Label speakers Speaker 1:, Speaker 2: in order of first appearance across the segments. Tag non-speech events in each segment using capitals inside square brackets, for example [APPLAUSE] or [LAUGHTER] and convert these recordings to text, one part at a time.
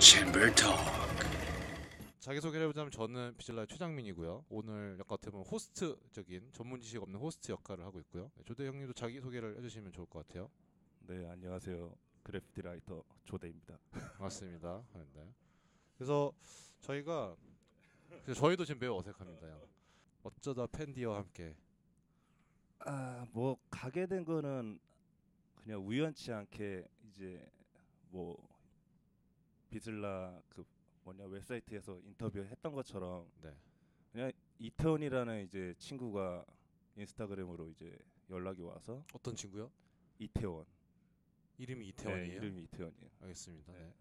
Speaker 1: Chamber Talk.
Speaker 2: 자기소개를 해보자면 저는 비질라의 최장민이고요. 오늘 약간 어떻게 보면 호스트적인 전문 지식 없는 호스트 역할을 하고 있고요. 네, 조대 형님도 자기소개를 해주시면 좋을 것 같아요.
Speaker 3: 네 안녕하세요 그래피티 라이터 조대입니다. [LAUGHS]
Speaker 2: 맞습니다. 네. 그래서 저희가 저희도 지금 매우 어색합니다. 형. 어쩌다 팬디와 함께
Speaker 3: 아 뭐 가게 된 거는 그냥 우연치 않게 이제 뭐 비슬라 그 뭐냐 웹사이트에서 인터뷰했던 것처럼
Speaker 2: 네.
Speaker 3: 그냥 이태원이라는 이제 친구가 인스타그램으로 이제 연락이 와서
Speaker 2: 어떤 친구요?
Speaker 3: 이태원
Speaker 2: 이름이 이태원이에요.
Speaker 3: 네, 이름이 이태원이에요.
Speaker 2: 알겠습니다. 네.
Speaker 3: 네.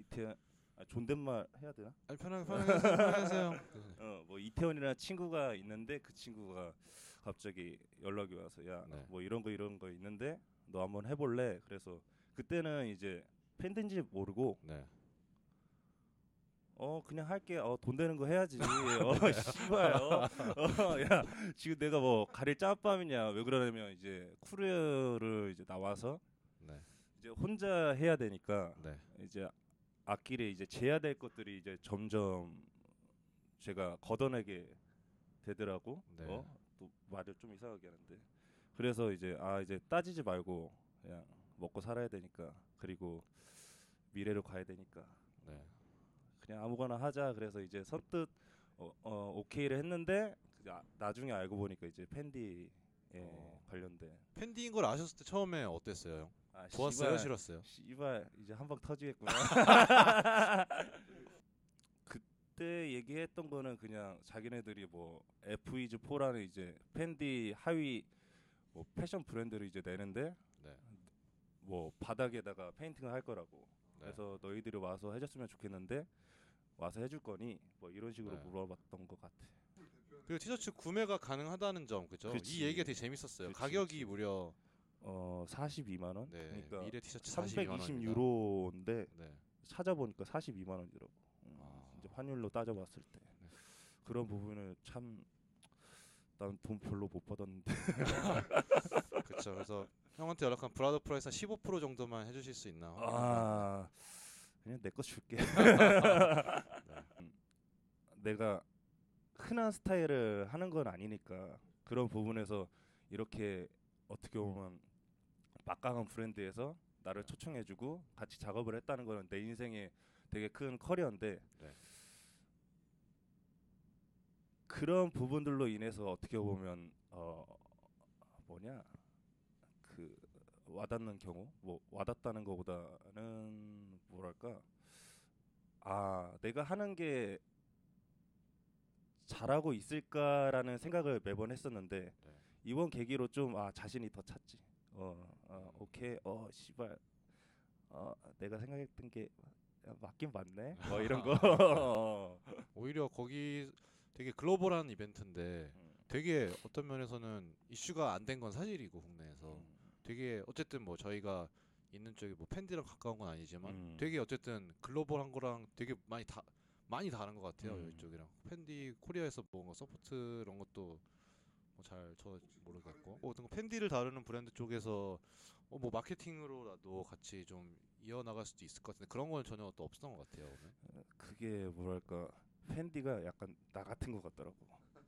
Speaker 3: 이태원 아, 존댓말 해야 되나?
Speaker 2: 아니 편하게 편하게 설명하세요. 네.
Speaker 3: 어뭐 이태원이라는 친구가 있는데 그 친구가 갑자기 연락이 와서 야
Speaker 2: 네.
Speaker 3: 뭐 이런 거 이런 거 있는데 너 한번 해볼래? 그래서 그때는 이제 팬든지 모르고
Speaker 2: 네.
Speaker 3: 어 그냥 할게 어 돈 되는 거 해야지 어 [LAUGHS] 씨발 어야 지금 내가 뭐 가릴 짬밥이냐 왜 그러냐면 이제 쿠리어를 이제 나와서
Speaker 2: 네.
Speaker 3: 이제 혼자 해야 되니까
Speaker 2: 네.
Speaker 3: 이제 악기를 이제 재야 될 것들이 이제 점점 제가 걷어내게 되더라고.
Speaker 2: 네.
Speaker 3: 어? 또 말을 좀 이상하게 하는데. 그래서 이제 아 이제 따지지 말고 그냥 먹고 살아야 되니까 그리고 미래로 가야 되니까
Speaker 2: 네.
Speaker 3: 그냥 아무거나 하자. 그래서 이제 선뜻 어, 어 오케이를 했는데 그 아, 나중에 알고 보니까 이제 팬디에
Speaker 2: 어.
Speaker 3: 관련된
Speaker 2: 팬디인 걸 아셨을 때 처음에 어땠어요? 형?
Speaker 3: 아,
Speaker 2: 좋았어요?
Speaker 3: 씨발.
Speaker 2: 싫었어요?
Speaker 3: 씨발 이제 한방 터지겠구나. [LAUGHS] 그때 얘기했던 거는 그냥 자기네들이 뭐 F-4라는 이제 펜디 하위 뭐 패션 브랜드를 이제 내는데
Speaker 2: 네.
Speaker 3: 뭐 바닥에다가 페인팅을 할 거라고.
Speaker 2: 네.
Speaker 3: 그래서 너희들이 와서 해줬으면 좋겠는데 와서 해줄 거니 뭐 이런 식으로
Speaker 2: 네.
Speaker 3: 물어봤던 것 같아.
Speaker 2: 그리고 티셔츠 구매가 가능하다는 점 그죠?
Speaker 3: 그치.
Speaker 2: 이 얘기가 되게 재밌었어요.
Speaker 3: 그치,
Speaker 2: 가격이
Speaker 3: 그치.
Speaker 2: 무려
Speaker 3: 어 42만 원.
Speaker 2: 네,
Speaker 3: 그러니까
Speaker 2: 미래 티셔츠 42만
Speaker 3: 320
Speaker 2: 원입니다.
Speaker 3: 유로인데
Speaker 2: 네.
Speaker 3: 찾아보니까 42만 원이더라고. 음,
Speaker 2: 아.
Speaker 3: 이제 환율로 따져봤을 때
Speaker 2: 네.
Speaker 3: 그런 부분을 참 난돈 별로 못 받았는데 [LAUGHS]
Speaker 2: 그렇죠. 그래서 형한테 연락한 brother price 15% 정도만 해주실 수 있나?
Speaker 3: 아 그냥 내 거 줄게. [LAUGHS] 음, 내가 흔한 스타일을 하는 건 아니니까 그런 부분에서 이렇게 어떻게 보면 막강한 브랜드에서 나를 초청해주고 같이 작업을 했다는 거는 내 인생에 되게 큰 커리어인데
Speaker 2: 네.
Speaker 3: 그런 부분들로 인해서 어떻게 보면 어 뭐냐 그 와닿는 경우 뭐 와닿다는 것보다는 뭐랄까 아 내가 하는 게 잘하고 있을까라는 생각을 매번 했었는데
Speaker 2: 네.
Speaker 3: 이번 계기로 좀 아 자신이 더 찼지. 어, 어 오케이. 어 씨발. 어 내가 생각했던 게 맞긴 맞네. 뭐 이런 [LAUGHS] 거.
Speaker 2: 오히려 거기 되게 글로벌한 이벤트인데
Speaker 3: 음,
Speaker 2: 되게 어떤 면에서는 이슈가 안 된 건 사실이고 국내에서
Speaker 3: 음,
Speaker 2: 되게 어쨌든 뭐 저희가 있는 쪽이 뭐 펜디랑 가까운 건 아니지만
Speaker 3: 음.
Speaker 2: 되게 어쨌든 글로벌한 거랑 되게 많이 다 많이 다른 것 같아요
Speaker 3: 음.
Speaker 2: 이쪽이랑 펜디 코리아에서 뭔가 support 이런 것도 뭐 잘 저 모르겠고 뭐 어떤 거 팬디를 다루는 브랜드 쪽에서 어, 뭐 마케팅으로라도 같이 좀 이어나갈 수도 있을 것 같은데 그런 건 전혀 또 없었던 것 같아요 오늘.
Speaker 3: 그게 뭐랄까 팬디가 약간 나 같은 것 같더라고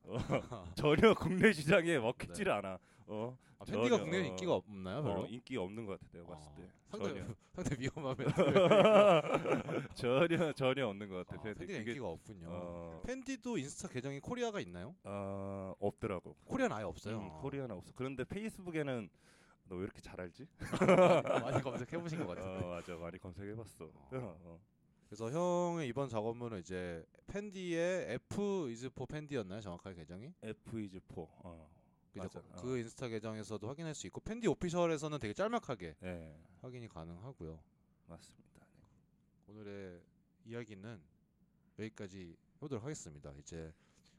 Speaker 3: 어, [LAUGHS] 전혀 국내 시장에 먹히지를 않아 어,
Speaker 2: 아,
Speaker 3: 전혀,
Speaker 2: 국내에
Speaker 3: 어,
Speaker 2: 인기가 없나요 별로?
Speaker 3: 어 인기 없는 것 같아 내가 봤을
Speaker 2: 아,
Speaker 3: 때
Speaker 2: 상대
Speaker 3: 전혀 [LAUGHS]
Speaker 2: 상대 위험하면 [LAUGHS]
Speaker 3: 전혀 전혀 없는 것 같아
Speaker 2: 아,
Speaker 3: 팬디
Speaker 2: 팬디가
Speaker 3: 그게,
Speaker 2: 인기가 없군요.
Speaker 3: 어,
Speaker 2: 팬디도 인스타 계정이 코리아가 있나요?
Speaker 3: 어 없더라고
Speaker 2: 코리아는 아예 없어요.
Speaker 3: 음, 코리아는 없어 그런데 페이스북에는 너 왜 이렇게 잘 알지?
Speaker 2: 많이 검색해 보신 것 같은데.
Speaker 3: 어 맞아 많이 검색해봤어
Speaker 2: 어.
Speaker 3: 어.
Speaker 2: 그래서 형의 이번 작업물은 이제 팬디의 F is for 팬디였나요? 정확하게 계정이?
Speaker 3: F 이즈 4 어.
Speaker 2: 그죠?
Speaker 3: 맞아.
Speaker 2: 그, 그 인스타 계정에서도 확인할 수 있고 팬디 오피셜에서는 되게 짤막하게
Speaker 3: 네
Speaker 2: 확인이 가능하고요.
Speaker 3: 맞습니다 네.
Speaker 2: 오늘의 이야기는 여기까지 해보도록 하겠습니다. 이제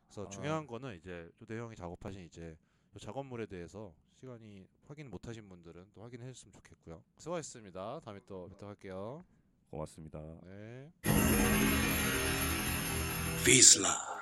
Speaker 2: 그래서
Speaker 3: 아.
Speaker 2: 중요한 거는 이제 조대 형이 작업하신 이제 요 작업물에 대해서 시간이 확인 못하신 분들은 또 확인해 주셨으면 좋겠고요. 수고하셨습니다. 다음에 또 뵙도록 할게요.
Speaker 3: 고맙습니다
Speaker 2: 네.
Speaker 1: Vizsla.